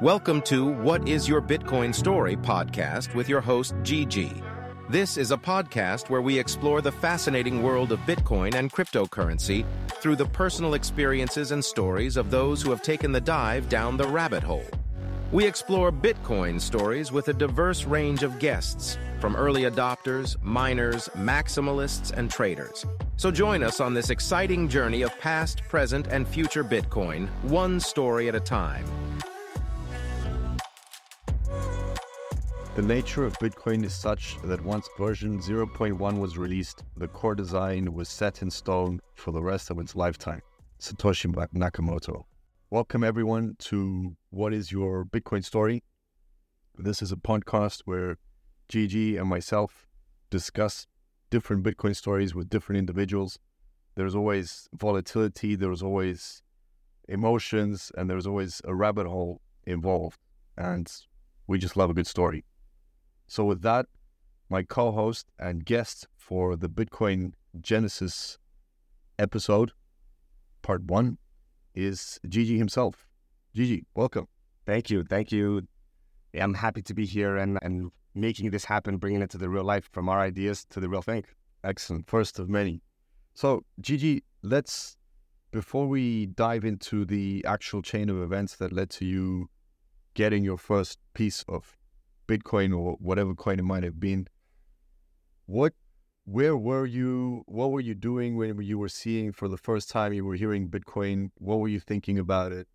Welcome to What is Your Bitcoin Story podcast with your host, Gigi. This is a podcast where we explore the fascinating world of Bitcoin and cryptocurrency through the personal experiences and stories of those who have taken the dive down the rabbit hole. We explore Bitcoin stories with a diverse range of guests, from early adopters, miners, maximalists, and traders. So join us on this exciting journey of past, present, and future Bitcoin, one story at a time. The nature of Bitcoin is such that once version 0.1 was released, the core design was set in stone for the rest of its lifetime. Satoshi Nakamoto. Welcome, everyone, to What is Your Bitcoin Story? This is a podcast where Gigi and myself discuss different Bitcoin stories with different individuals. There's always volatility, there's always emotions, and there's always a rabbit hole involved. And we just love a good story. So, with that, my co host and guest for the Bitcoin Genesis episode, part one, is Gigi himself. Gigi, welcome. Thank you. Thank you. I'm happy to be here and, and making this happen, bringing it to the real life from our ideas to the real thing. Excellent. First of many. So, Gigi, let's, before we dive into the actual chain of events that led to you getting your first piece of Bitcoin or whatever coin it might have been. What, where were you? What were you doing when you were seeing for the first time? You were hearing Bitcoin. What were you thinking about it?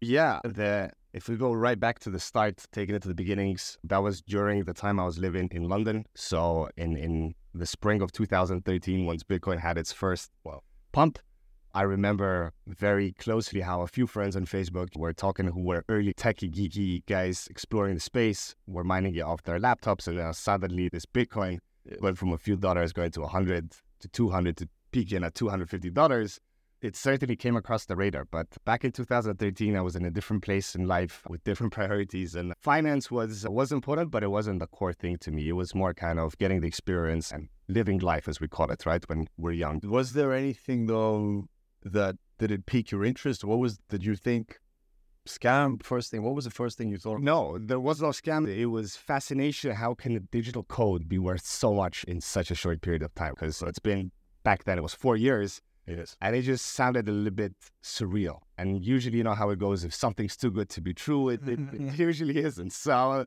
Yeah, the if we go right back to the start, taking it to the beginnings, that was during the time I was living in London. So in in the spring of 2013, once Bitcoin had its first well pump, I remember very closely how a few friends on Facebook were talking who were early techie, geeky guys exploring the space, were mining it off their laptops, and now suddenly this Bitcoin went from a few dollars going to 100 to 200 to peaking at $250. It certainly came across the radar, but back in 2013, I was in a different place in life with different priorities, and finance was was important, but it wasn't the core thing to me. It was more kind of getting the experience and living life, as we call it, right? When we're young. Was there anything though that did it pique your interest? What was did you think scam first thing? What was the first thing you thought? No, there was no scam. It was fascination. How can a digital code be worth so much in such a short period of time? Because it's been back then it was four years. Yes. And it just sounded a little bit surreal. And usually, you know how it goes. If something's too good to be true, it, it, it usually isn't. So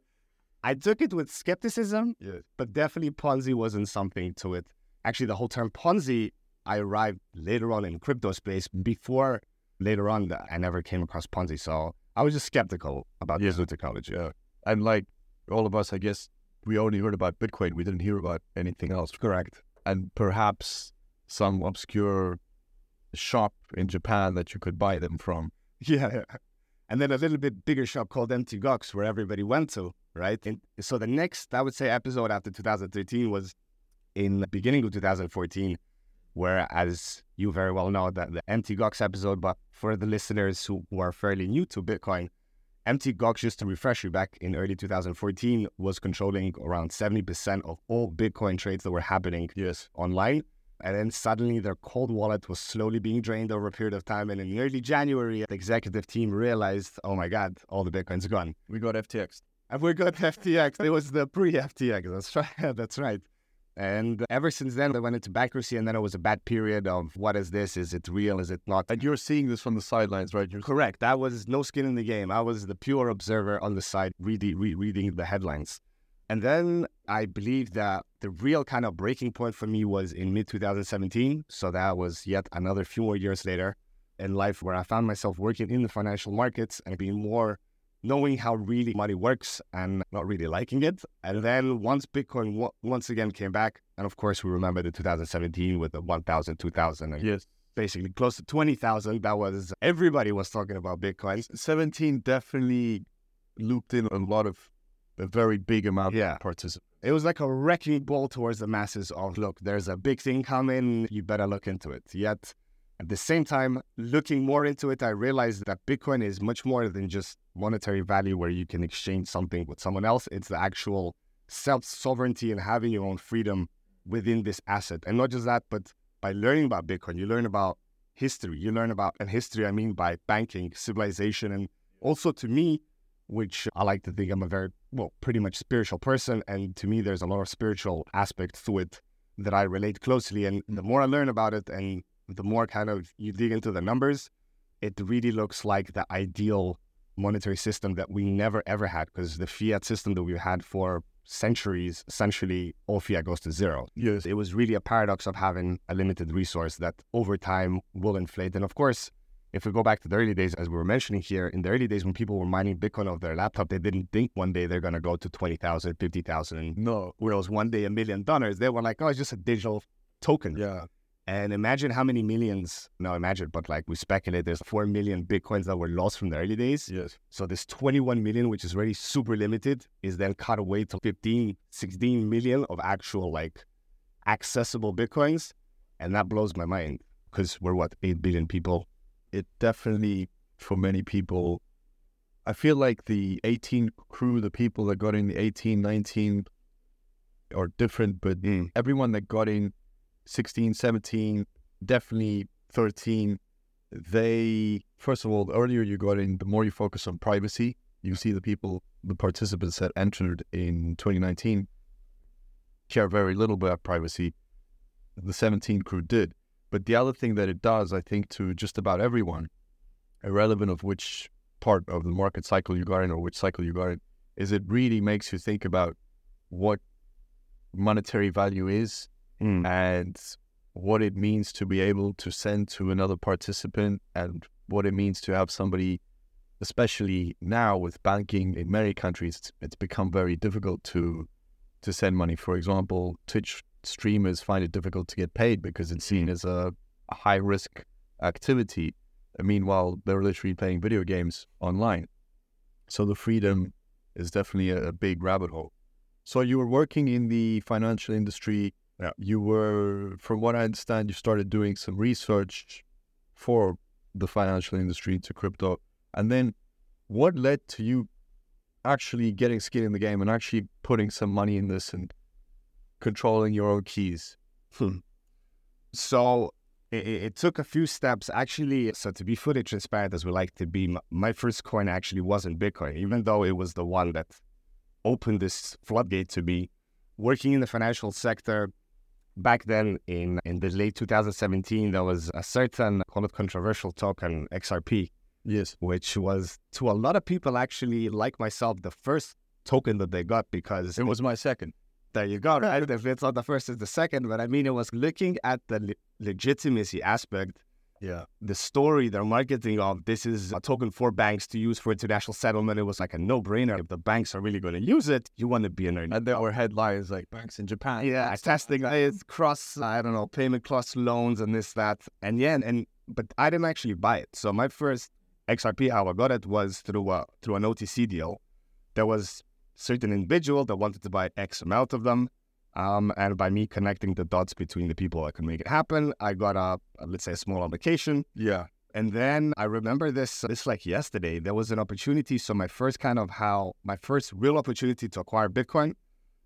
I took it with skepticism, yes. but definitely Ponzi wasn't something to it. Actually, the whole term Ponzi I arrived later on in crypto space before later on that I never came across Ponzi. So I was just skeptical about yeah. this new technology. Yeah. And like all of us, I guess we only heard about Bitcoin. We didn't hear about anything else. Correct. And perhaps some obscure shop in Japan that you could buy them from. Yeah. And then a little bit bigger shop called Mt. Gox where everybody went to, right? And so the next, I would say, episode after 2013 was in the beginning of 2014 where, as you very well know, that the Mt. Gox episode, but for the listeners who, who are fairly new to Bitcoin, Mt. Gox, just to refresh you back in early 2014, was controlling around 70% of all Bitcoin trades that were happening yes. online. And then suddenly their cold wallet was slowly being drained over a period of time. And in early January, the executive team realized, oh my God, all the Bitcoin's gone. We got FTX. And we got FTX. It was the pre FTX. That's right. That's right. And ever since then, I went into bankruptcy, and then it was a bad period of what is this? Is it real? Is it not? And you're seeing this from the sidelines, right? You're correct. I was no skin in the game. I was the pure observer on the side, reading, re- reading the headlines. And then I believe that the real kind of breaking point for me was in mid 2017. So that was yet another few more years later in life where I found myself working in the financial markets and being more knowing how really money works and not really liking it. And then once Bitcoin w- once again came back, and of course we remember the 2017 with the 1,000, 2,000, and yes. basically close to 20,000. That was everybody was talking about Bitcoin. 17 definitely looped in a lot of a very big amount yeah. of participants. It was like a wrecking ball towards the masses of look, there's a big thing coming, you better look into it. Yet at the same time, looking more into it, I realized that Bitcoin is much more than just monetary value where you can exchange something with someone else. It's the actual self sovereignty and having your own freedom within this asset. And not just that, but by learning about Bitcoin, you learn about history. You learn about, and history I mean by banking, civilization, and also to me, which I like to think I'm a very, well, pretty much spiritual person. And to me, there's a lot of spiritual aspects to it that I relate closely. And the more I learn about it and the more kind of you dig into the numbers, it really looks like the ideal monetary system that we never ever had because the fiat system that we had for centuries, essentially all fiat goes to zero. Yes. It was really a paradox of having a limited resource that over time will inflate. And of course, if we go back to the early days, as we were mentioning here, in the early days when people were mining Bitcoin off their laptop, they didn't think one day they're going to go to 20,000, 50,000. No. Whereas one day a million dollars, they were like, oh, it's just a digital token. Yeah. And imagine how many millions, no, imagine, but like we speculate there's 4 million Bitcoins that were lost from the early days. Yes. So this 21 million, which is really super limited, is then cut away to 15, 16 million of actual like accessible Bitcoins. And that blows my mind because we're what, 8 billion people? It definitely, for many people, I feel like the 18 crew, the people that got in the 18, 19 are different, but hmm. everyone that got in 16, 17, definitely 13, they, first of all, the earlier you got in, the more you focus on privacy. You see the people, the participants that entered in 2019 care very little about privacy. The 17 crew did. But the other thing that it does, I think, to just about everyone, irrelevant of which part of the market cycle you got in or which cycle you got in, is it really makes you think about what monetary value is Mm. and what it means to be able to send to another participant and what it means to have somebody, especially now with banking in many countries, it's, it's become very difficult to to send money. For example, Twitch streamers find it difficult to get paid because it's seen as a, a high risk activity. Meanwhile, they're literally playing video games online. So the freedom is definitely a, a big rabbit hole. So you were working in the financial industry Yeah. you were, from what I understand, you started doing some research for the financial industry into crypto. And then what led to you actually getting skin in the game and actually putting some money in this and controlling your own keys? Hmm. So it, it it took a few steps actually. So to be fully transparent, as we like to be, my first coin actually wasn't Bitcoin, even though it was the one that opened this floodgate to me working in the financial sector. Back then, in in the late 2017, there was a certain call it controversial token XRP, Yes. which was to a lot of people actually like myself the first token that they got because It was my second. there you go, right? if it's not the first, it's the second. But I mean, it was looking at the le- legitimacy aspect, Yeah. the story, their marketing of this is a token for banks to use for international settlement. It was like a no brainer. If the banks are really going to use it, you want to be an early. And there were headlines like banks in Japan. Yeah, testing is cross, I don't know, payment cross loans and this, that. And yeah, and but I didn't actually buy it. So my first XRP, how I got it was through a, through an OTC deal. There was certain individual that wanted to buy X amount of them. Um, and by me connecting the dots between the people that could make it happen, I got a, a, let's say a small application. Yeah. And then I remember this this like yesterday. There was an opportunity. So my first kind of how my first real opportunity to acquire Bitcoin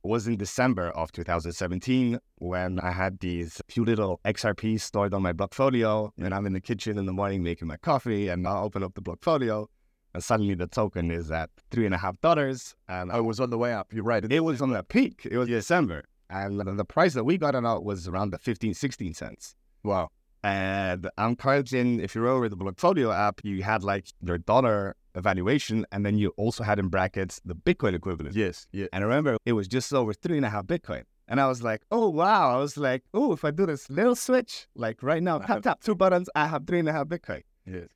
was in December of 2017 when I had these few little XRPs stored on my Blockfolio, and I'm in the kitchen in the morning making my coffee, and I open up the Blockfolio, and suddenly the token is at three and a half dollars, and I was on the way up. You're right. it was on the peak. It was December, and the price that we got it out was around the 15, 16 cents. Wow. And I'm currently in, if you're over the Blockfolio app, you had like your dollar evaluation, and then you also had in brackets the Bitcoin equivalent. Yes. Yeah. And I remember it was just over three and a half Bitcoin. And I was like, oh, wow. I was like, oh, if I do this little switch, like right now, tap, tap, two buttons, I have three and a half Bitcoin. Yes.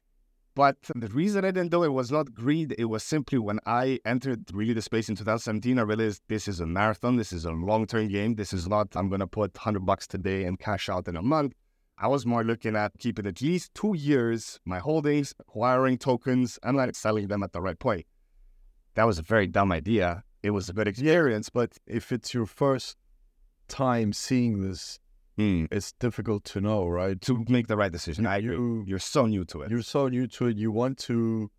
But the reason I didn't do it was not greed. It was simply when I entered really the space in 2017, I realized this is a marathon. This is a long term game. This is not, I'm going to put 100 bucks today and cash out in a month. I was more looking at keeping at least two years my holdings, acquiring tokens, and like selling them at the right point. That was a very dumb idea. It was a good experience, but If it's your first time seeing this, hmm, it's difficult to know, right? to make the right decision. I agree. You- You're so new to it. You're so new to it. You want to. do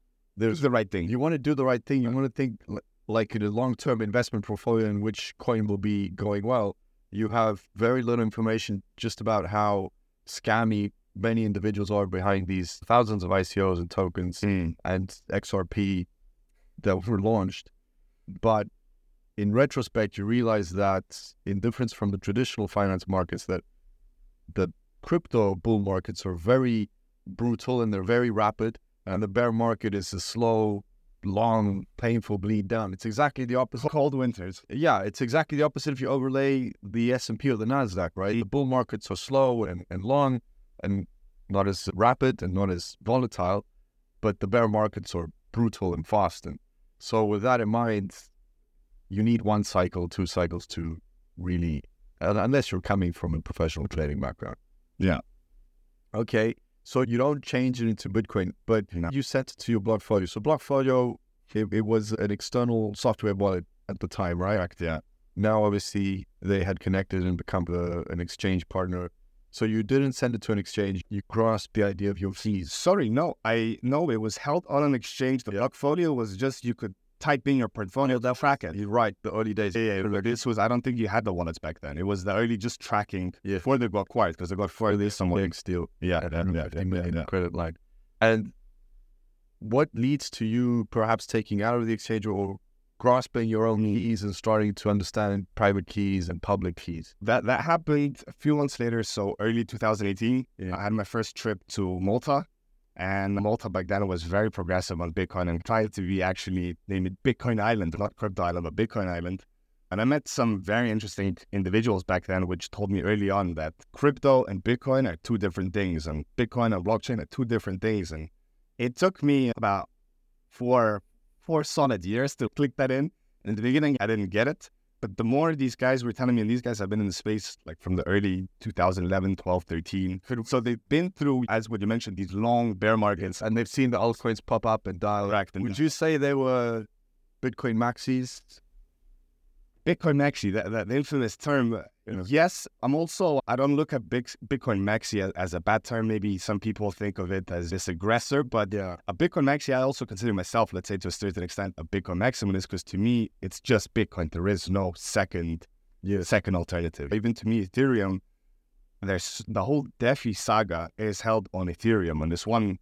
There's the right thing. you want to do the right thing. You want to think like in a long-term investment portfolio in which coin will be going well. You have very little information just about how scammy many individuals are behind these thousands of ICOs and tokens Mm. and XRP that were launched. But in retrospect, you realize that, in difference from the traditional finance markets, that the crypto bull markets are very brutal and they're very rapid, and the bear market is a slow, long, painful bleed down. It's exactly the opposite. Cold winters. Yeah, it's exactly the opposite if you overlay the S and P or the Nasdaq, right? The bull markets are slow and, and long and not as rapid and not as volatile, but the bear markets are brutal and fast. And so with that in mind, you need one cycle, two cycles to really Uh, unless you're coming from a professional trading background. Yeah. Okay. So you don't change it into Bitcoin, but No. you sent it to your Blockfolio. So Blockfolio, it, it was an external software wallet at the time, right? Yeah. Now, obviously, they had connected and become an exchange partner. So you didn't send it to an exchange. You grasped the idea of your fees. Sorry, no. I no. It was held on an exchange. The blockfolio was just you could type in your portfolio, they'll track it. You're right. The early days. Yeah, yeah. But this was. I don't think you had the wallets back then. It was the early just tracking Yeah. before they got acquired because they got this somewhat. Big steal. Yeah, yeah, yeah, 150 yeah, yeah. credit line. And what leads to you perhaps taking out of the exchange or grasping your own keys and starting to understand private keys and public keys? That that happened a few months later. So early 2018, Yeah. I had my first trip to Malta, and Malta back then was very progressive on Bitcoin and tried to be actually named it Bitcoin Island, not Crypto Island, but Bitcoin Island. And I met some very interesting individuals back then, which told me early on that crypto and Bitcoin are two different things, and Bitcoin and blockchain are two different things. And it took me about four four solid years to click that in. In the beginning, I didn't get it. But the more these guys were telling me, and these guys have been in the space like from the early 2011, 12, 13. So they've been through, as what you mentioned, these long bear markets. And they've seen the altcoins pop up and dial. Correct. And Would you say they were Bitcoin maxis? Bitcoin Maxi, that, that infamous term. uh, Yes, I'm also, I don't look at Big, Bitcoin Maxi as, as a bad term. Maybe some people think of it as this aggressor, but Yeah. a Bitcoin Maxi, I also consider myself, let's say to a certain extent, a Bitcoin maximalist because to me, it's just Bitcoin. There is no second, Yeah. second alternative. Even to me, Ethereum, there's the whole DeFi saga is held on Ethereum on this one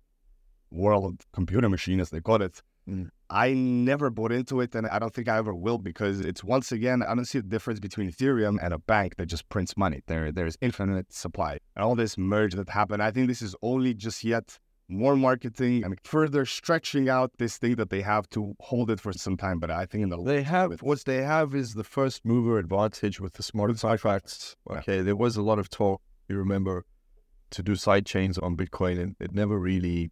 world computer machine, as they call it. Mm. I never bought into it, and I don't think I ever will because it's once again I don't see the difference between Ethereum and a bank that just prints money. There, there's infinite supply, and all this merge that happened. I think this is only just yet more marketing and further stretching out this thing that they have to hold it for some time. But I think in the They have what they have is the first mover advantage with the smart contracts. Yeah. Okay, there was a lot of talk. You remember to do side chains on Bitcoin, and it never really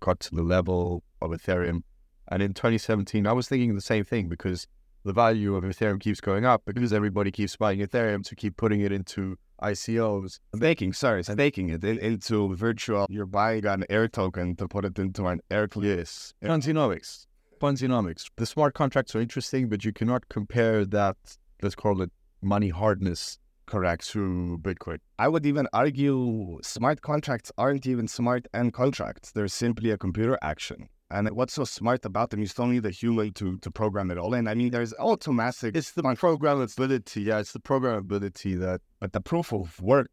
got to the level of Ethereum. And in 2017, I was thinking the same thing because the value of Ethereum keeps going up because everybody keeps buying Ethereum to keep putting it into ICOs. staking, sorry, staking it into virtual. You're buying an air token to put it into an air. Yes, Ponzinomics. Ponzinomics. The smart contracts are interesting, but you cannot compare that. Let's call it money hardness Correct. to Bitcoin. I would even argue smart contracts aren't even smart end contracts. They're simply a computer action. And what's so smart about them? You still need a human to, to program it all in. I mean, there's automatic, It's the programmability. Yeah, it's the programmability that but the proof of work,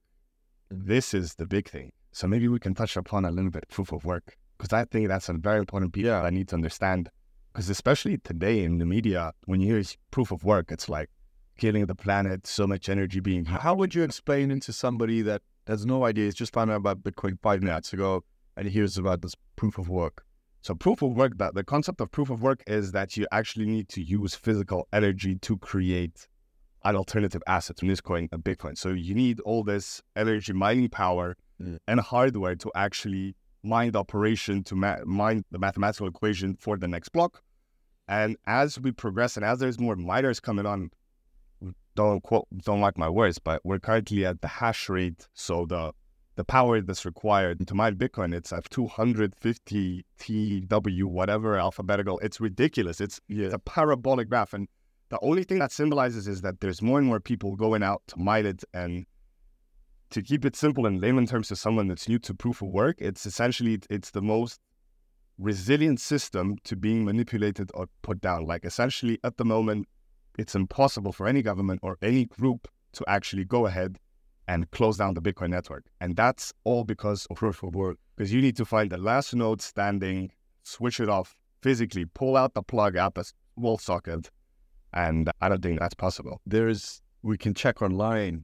this is the big thing. So maybe we can touch upon a little bit proof of work because I think that's a very important piece that I need to understand. Because especially today in the media, when you hear proof of work, it's like killing the planet, so much energy being How would you explain it to somebody that has no idea? He's just found out about Bitcoin five minutes ago and he hears about this proof of work. So proof of work, that the concept of proof of work is that you actually need to use physical energy to create an alternative asset, this coin, a Bitcoin. So you need all this energy mining power Mm. and hardware to actually mine the operation to ma- mine the mathematical equation for the next block. And as we progress and as there's more miners coming on, don't quote, don't like my words, but we're currently at the hash rate. So the the power that's required to mine Bitcoin, it's at 250 TW, whatever alphabetical. It's ridiculous. It's, it's a parabolic graph. And the only thing that symbolizes is that there's more and more people going out to mine it. And to keep it simple in layman terms to someone that's new to proof of work, it's essentially, it's the most resilient system to being manipulated or put down. Like essentially at the moment, it's impossible for any government or any group to actually go ahead and close down the Bitcoin network. And that's all because of proof of work. Because you need to find the last node standing, switch it off physically, pull out the plug out the wall socket. And I don't think that's possible. There's we can check online.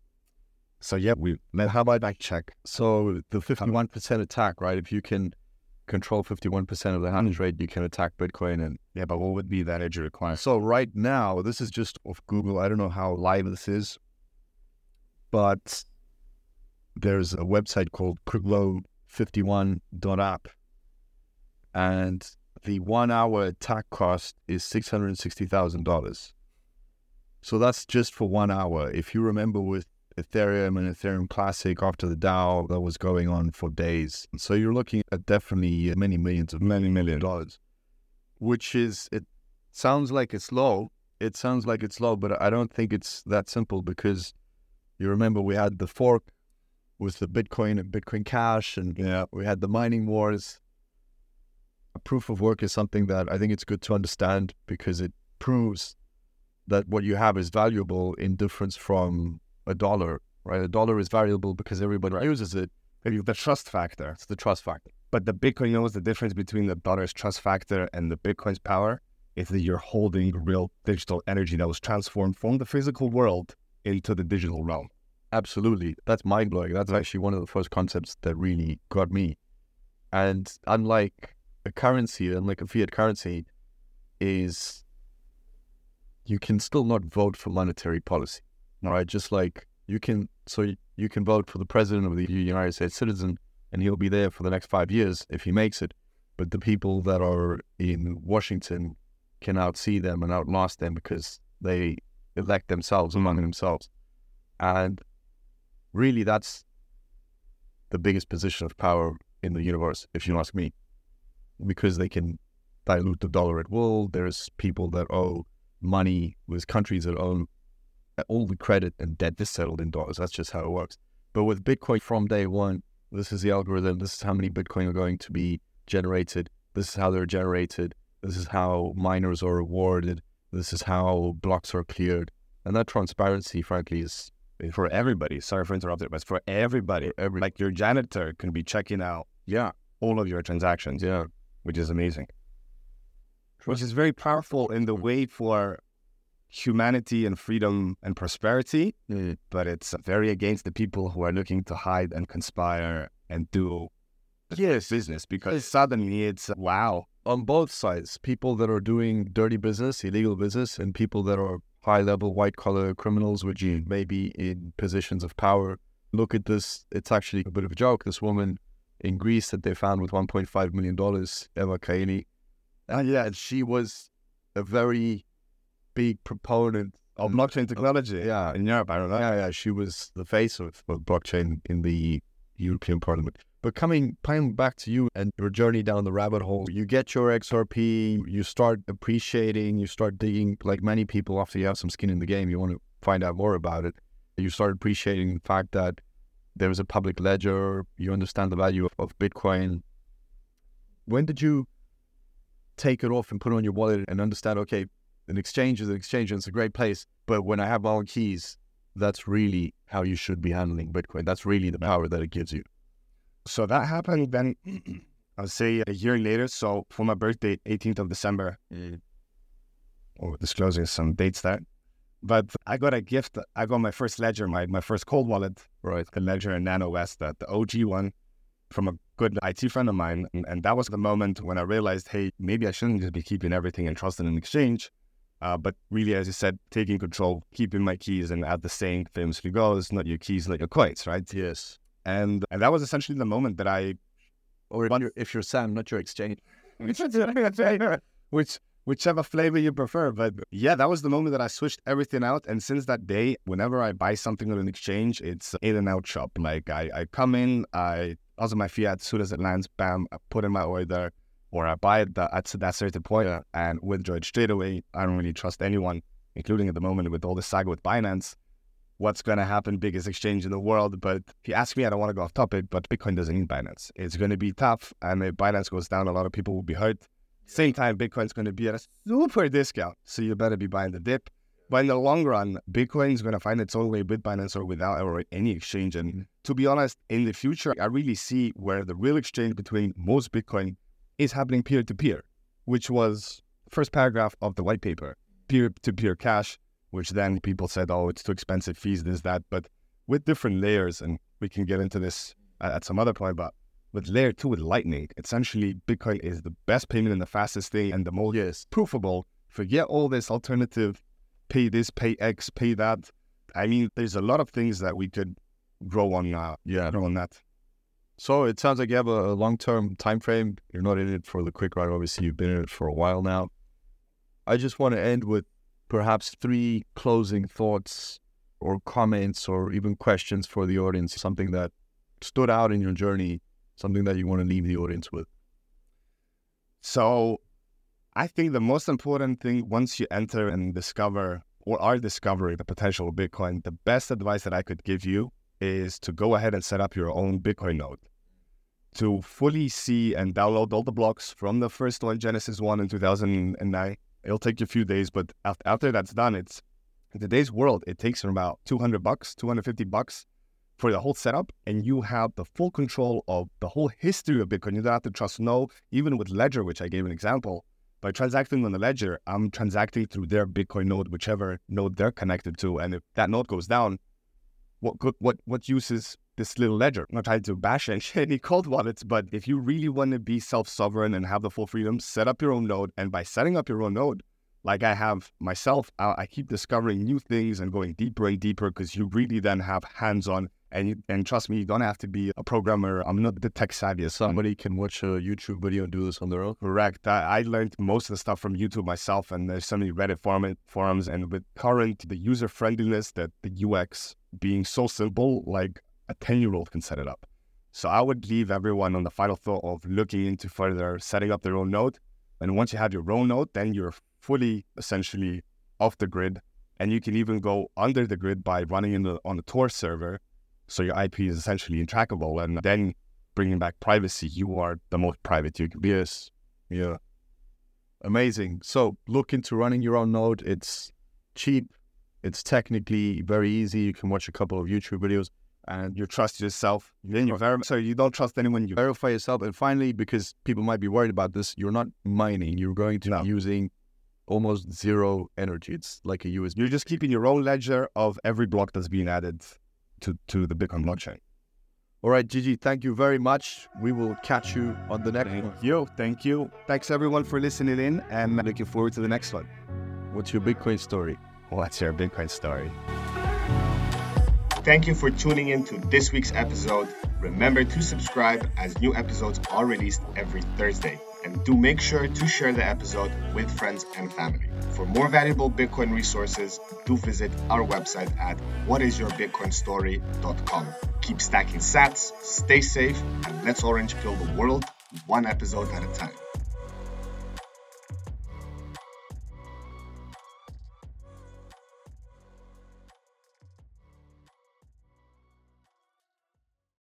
So yeah, we let how about I check? So the fifty-one percent attack, right? If you can control fifty-one percent of the hash rate, you can attack Bitcoin. And Yeah, but what would be that edge requirement? so right now, this is just off Google. I don't know how live this is, but there's a website called Crypto51.app, and the one-hour attack cost is six hundred and sixty thousand dollars. So that's just for one hour. If you remember with Ethereum and Ethereum Classic after the DAO, that was going on for days. So you're looking at definitely many millions of Many million. dollars, which is it sounds like it's low. It sounds like it's low, but I don't think it's that simple because you remember we had the fork with the Bitcoin and Bitcoin Cash, and Yeah. we had the mining wars. A proof of work is something that I think it's good to understand because it proves that what you have is valuable in difference from a dollar, right? A dollar is valuable because everybody uses it. Maybe the trust factor. It's the trust factor. But the Bitcoin knows the difference between the dollar's trust factor and the Bitcoin's power is that you're holding real digital energy that was transformed from the physical world into the digital realm. Absolutely. That's mind blowing. That's actually one of the first concepts that really got me. And unlike a currency, unlike a fiat currency, is you can still not vote for monetary policy. Right? Just like you can so you can vote for the president of the United States citizen and he'll be there for the next five years if he makes it. But the people that are in Washington can outsee them and outlast them because they elect themselves among themselves. And really that's the biggest position of power in the universe, if you ask me, because they can dilute the dollar at will. There's people that owe money, there's countries that own all the credit and debt is settled in dollars. That's just how it works. But with Bitcoin from day one, this is the algorithm. This is how many Bitcoin are going to be generated. This is how they're generated. This is how miners are rewarded. This is how blocks are cleared. And that transparency, frankly, is For everybody, sorry for interrupting, but for everybody, every like your janitor can be checking out yeah, all of your transactions, yeah. which is amazing. Which is very powerful in the way for humanity and freedom and prosperity, Mm. but it's very against the people who are looking to hide and conspire and do Yes, business because suddenly it's wow. on both sides, people that are doing dirty business, illegal business, and people that are high level white collar criminals, which may be in positions of power. Look at this. It's actually a bit of a joke. This woman in Greece that they found with $1.5 million, Eva Kaili. Uh, yeah, she was a very big proponent of blockchain technology. Yeah. in Europe, I don't know. Yeah, yeah, she was the face of, of blockchain in the European Parliament. But coming, back to you and your journey down the rabbit hole, you get your XRP, you start appreciating, you start digging. Like many people, after you have some skin in the game, you want to find out more about it. You start appreciating the fact that there is a public ledger. You understand the value of, of Bitcoin. When did you take it off and put it on your wallet and understand? Okay, an exchange is an exchange, and it's a great place. But when I have my own keys, that's really how you should be handling Bitcoin. That's really the power that it gives you. So that happened then, I'll say a year later. So for my birthday, 18th of December, or disclosing some dates there. But I got a gift. I got my first ledger, my, my first cold wallet, Right. the Ledger and Nano S, the, the OG one, from a good IT friend of mine. And, and that was the moment when I realized, hey, maybe I shouldn't just be keeping everything and in exchange. Uh, but really, as you said, taking control, keeping my keys, and as the saying famously goes, not your keys, not your coins, right? Yes. And and that was essentially the moment that I Or if you're, if you're Sam, not your exchange. which whichever flavor you prefer. But yeah, that was the moment that I switched everything out. And since that day, whenever I buy something on an exchange, it's in and out shop. Like I, I come in, I also my fiat as soon as it lands, bam, I put in my order, or I buy it at that certain point. point and withdraw it straight away. I don't really trust anyone, including at the moment with all the saga with Binance. What's going to happen? Biggest exchange in the world. But if you ask me, I don't want to go off topic, but Bitcoin doesn't need Binance. It's going to be tough. And if Binance goes down, a lot of people will be hurt. Same time, Bitcoin's going to be at a super discount. So you better be buying the dip. But in the long run, Bitcoin is going to find its own way with Binance or without or any exchange. And mm-hmm. to be honest, in the future, I really see where the real exchange between most Bitcoin is happening peer to peer, which was first paragraph of the white paper, peer to peer cash, which then people said, oh, it's too expensive, fees, this, that. But with different layers, and we can get into this at some other point, but with layer two with Lightning, essentially Bitcoin is the best payment and the fastest thing and the most yes. proofable. Forget all this alternative, pay this, pay X, pay that. I mean, there's a lot of things that we could grow on. Uh, yeah, grow on that. So it sounds like you have a, a long-term time frame. You're not in it for the quick ride. Obviously, you've been in it for a while now. I just want to end with perhaps three closing thoughts or comments or even questions for the audience. Something that stood out in your journey something that you want to leave the audience with? So, I think the most important thing once you enter and discover or are discovering the potential of Bitcoin, the best advice that I could give you is to go ahead and set up your own Bitcoin node. To fully see and download all the blocks from the first one, Genesis 1 in 2009. It'll take you a few days, but after that's done, it's in today's world, it takes from about 200 bucks, 250 bucks for the whole setup and you have the full control of the whole history of Bitcoin. You don't have to trust no, even with Ledger, which I gave an example. By transacting on the Ledger, I'm transacting through their Bitcoin node, whichever node they're connected to. And if that node goes down, what what what use is this little ledger? I'm not trying to bash any cold wallets, but if you really want to be self-sovereign and have the full freedom, set up your own node. And by setting up your own node, like I have myself, I, I keep discovering new things and going deeper and deeper because you really then have hands-on and you, and trust me, you don't have to be a programmer. I'm not the tech savvy. Somebody can watch a YouTube video and do this on their own. Correct. I, I learned most of the stuff from YouTube myself, and there's so many Reddit forum, forums. And with current the user friendliness, that the UX being so simple, like a ten year old can set it up. So I would leave everyone on the final thought of looking into further setting up their own node. And once you have your own node, then you're fully essentially off the grid, and you can even go under the grid by running in the, on the Tor server so your IP is essentially intrackable. And then bringing back privacy, you are the most private you can be. Yes. Yeah. Amazing. So look into running your own node. It's cheap. It's technically very easy. You can watch a couple of YouTube videos and you trust yourself. You. So you don't trust anyone. You verify yourself. And finally, because people might be worried about this, you're not mining. You're going to no. be using almost zero energy. It's like a USB. You're just keeping your own ledger of every block that's being added to, to the Bitcoin blockchain. All right, Gigi, thank you very much. We will catch you on the next thank one. You. Thank you. Thanks everyone for listening in and looking forward to the next one. What's your Bitcoin story? What's your Bitcoin story? Thank you for tuning in to this week's episode. Remember to subscribe as new episodes are released every Thursday. And do make sure to share the episode with friends and family. For more valuable Bitcoin resources, do visit our website at whatisyourbitcoinstory.com. Keep stacking sats, stay safe, and let's orange pill the world one episode at a time.